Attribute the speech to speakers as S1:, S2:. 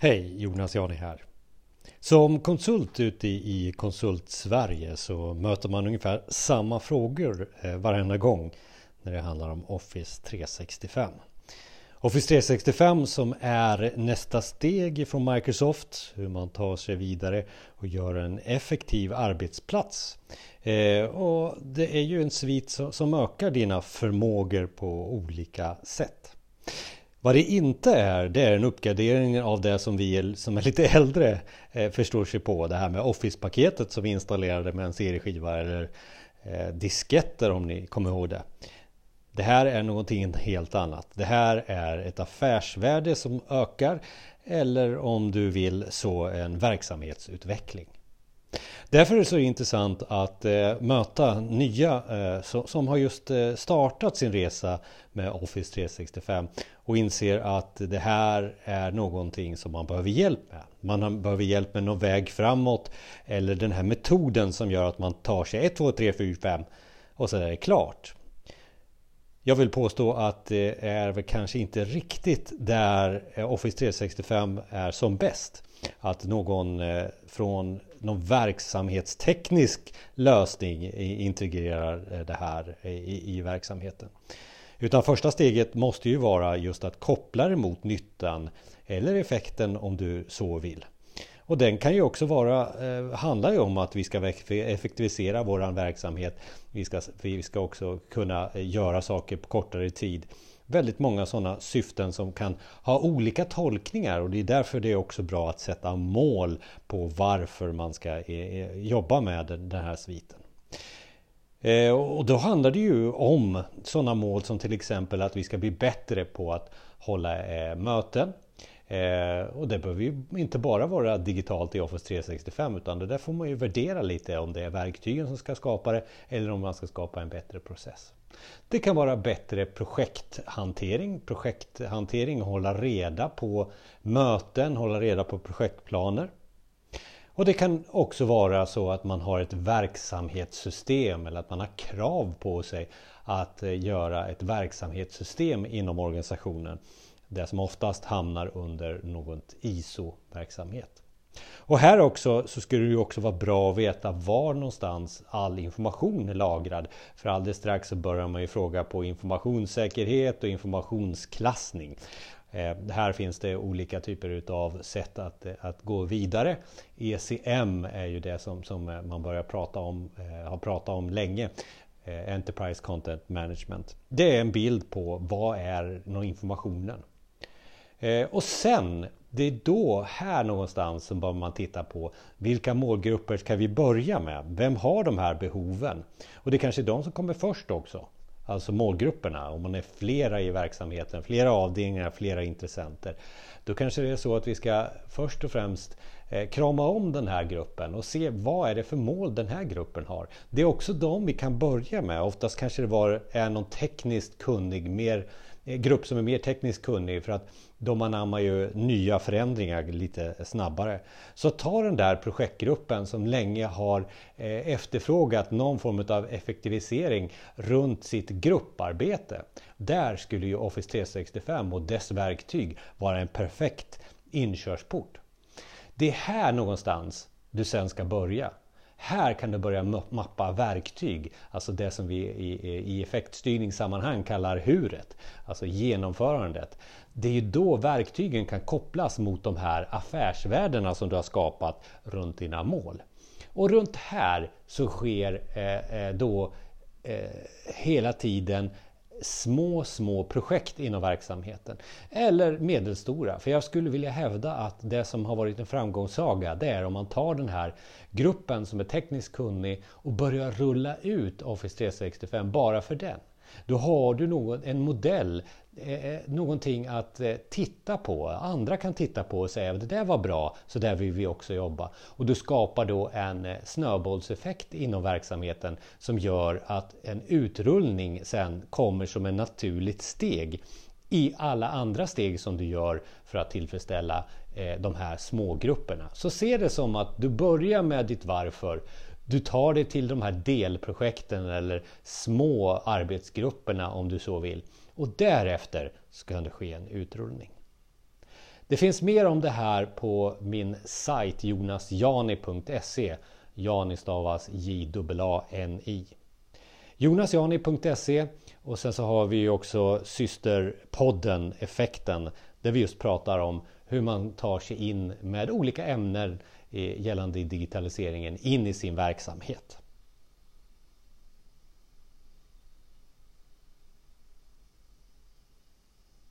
S1: Hej, Jonas Jani här. Som konsult ute i Konsult Sverige så möter man ungefär samma frågor eh, varenda gång när det handlar om Office 365. Office 365 som är nästa steg från Microsoft, hur man tar sig vidare och gör en effektiv arbetsplats. Eh, och det är ju en svit som ökar dina förmågor på olika sätt. Vad det inte är, det är en uppgradering av det som vi som är lite äldre eh, förstår sig på. Det här med Office-paketet som vi installerade med en serieskiva eller eh, disketter om ni kommer ihåg det. Det här är någonting helt annat. Det här är ett affärsvärde som ökar eller om du vill så en verksamhetsutveckling. Därför är det så intressant att eh, möta nya eh, som, som, har just eh, startat sin resa med Office 365 och inser att det här är någonting som man behöver hjälp med. Man behöver hjälp med någon väg framåt eller den här metoden som gör att man tar sig 1, 2, 3, 4, 5 och så är det klart. Jag vill påstå att det är väl kanske inte riktigt där eh, Office 365 är som bäst. Att någon eh, från någon verksamhetsteknisk lösning integrerar eh, det här i, i verksamheten. Utan första steget måste ju vara just att koppla det mot nyttan eller effekten om du så vill. Och den kan ju också vara, eh, handlar ju om att vi ska effektivisera våran verksamhet. Vi ska, vi ska också kunna eh, göra saker på kortare tid väldigt många sådana syften som kan ha olika tolkningar och det är därför det är också bra att sätta mål på varför man ska eh, eh, jobba med den här sviten. Eh, och då handlar det ju om sådana mål som till exempel att vi ska bli bättre på att hålla eh, möten. Eh, och det behöver ju inte bara vara digitalt i Office 365 utan det där får man ju värdera lite om det är verktygen som ska skapa det eller om man ska skapa en bättre process. Det kan vara bättre projekthantering, projekthantering, hålla reda på möten, hålla reda på projektplaner. Och det kan också vara så att man har ett verksamhetssystem eller att man har krav på sig att eh, göra ett verksamhetssystem inom organisationen. Det som oftast hamnar under något ISO-verksamhet. Och här också så skulle det också vara bra att veta var någonstans all information är lagrad. För alldeles strax så börjar man ju fråga på informationssäkerhet och informationsklassning. Eh, här finns det olika typer av sätt att, eh, att gå vidare. ECM är ju det som, som eh, man börjar prata om, eh, har pratat om länge. Eh, Enterprise Content Management. Det är en bild på vad är informationen. Eh, och sen det är då, här någonstans, som bör man titta på vilka målgrupper ska vi börja med? Vem har de här behoven? Och det kanske är de som kommer först också. Alltså målgrupperna, om man är flera i verksamheten, flera avdelningar, flera intressenter. Då kanske det är så att vi ska först och främst eh, Eh, krama om den här gruppen och se vad är det för mål den här gruppen har. Det är också de vi kan börja med. Oftast kanske det var, är någon tekniskt kunnig, mer eh, grupp som är mer tekniskt kunnig för att de anammar ju nya förändringar lite snabbare. Så ta den där projektgruppen som länge har eh, efterfrågat någon form av effektivisering runt sitt grupparbete. Där skulle ju Office 365 och dess verktyg vara en perfekt inkörsport. Det är här någonstans du sen ska börja. Här kan du börja mappa verktyg, alltså det som vi i, effektstyrningssammanhang kallar huret, alltså genomförandet. Det är ju då verktygen kan kopplas mot de här affärsvärdena som du har skapat runt dina mål. Och runt här så sker eh, eh då eh, hela tiden små, små projekt inom verksamheten. Eller medelstora. För jag skulle vilja hävda att det som har varit en framgångssaga det är om man tar den här gruppen som är tekniskt kunnig och börjar rulla ut Office 365 bara för den. Då har du någon, en modell, eh, eh, någonting att eh, titta på. Andra kan titta på och säga att det där var bra, så där vill vi också jobba. Och du skapar då en eh, snöbollseffekt inom verksamheten som gör att en utrullning sen kommer som ett naturligt steg i alla andra steg som du gör för att tillfredsställa eh, de här smågrupperna. Så se det som att du börjar med ditt varför du tar dig till de här delprojekten eller små arbetsgrupperna om du så vill. Och därefter ska det ske en utrullning. Det finns mer om det här på min sajt jonasjani.se. Jani stavas J-A-N-I. Jonasjani.se och sen så har vi också systerpodden Effekten där vi just pratar om hur man tar sig in med olika ämnen eh, gällande digitaliseringen in i sin verksamhet.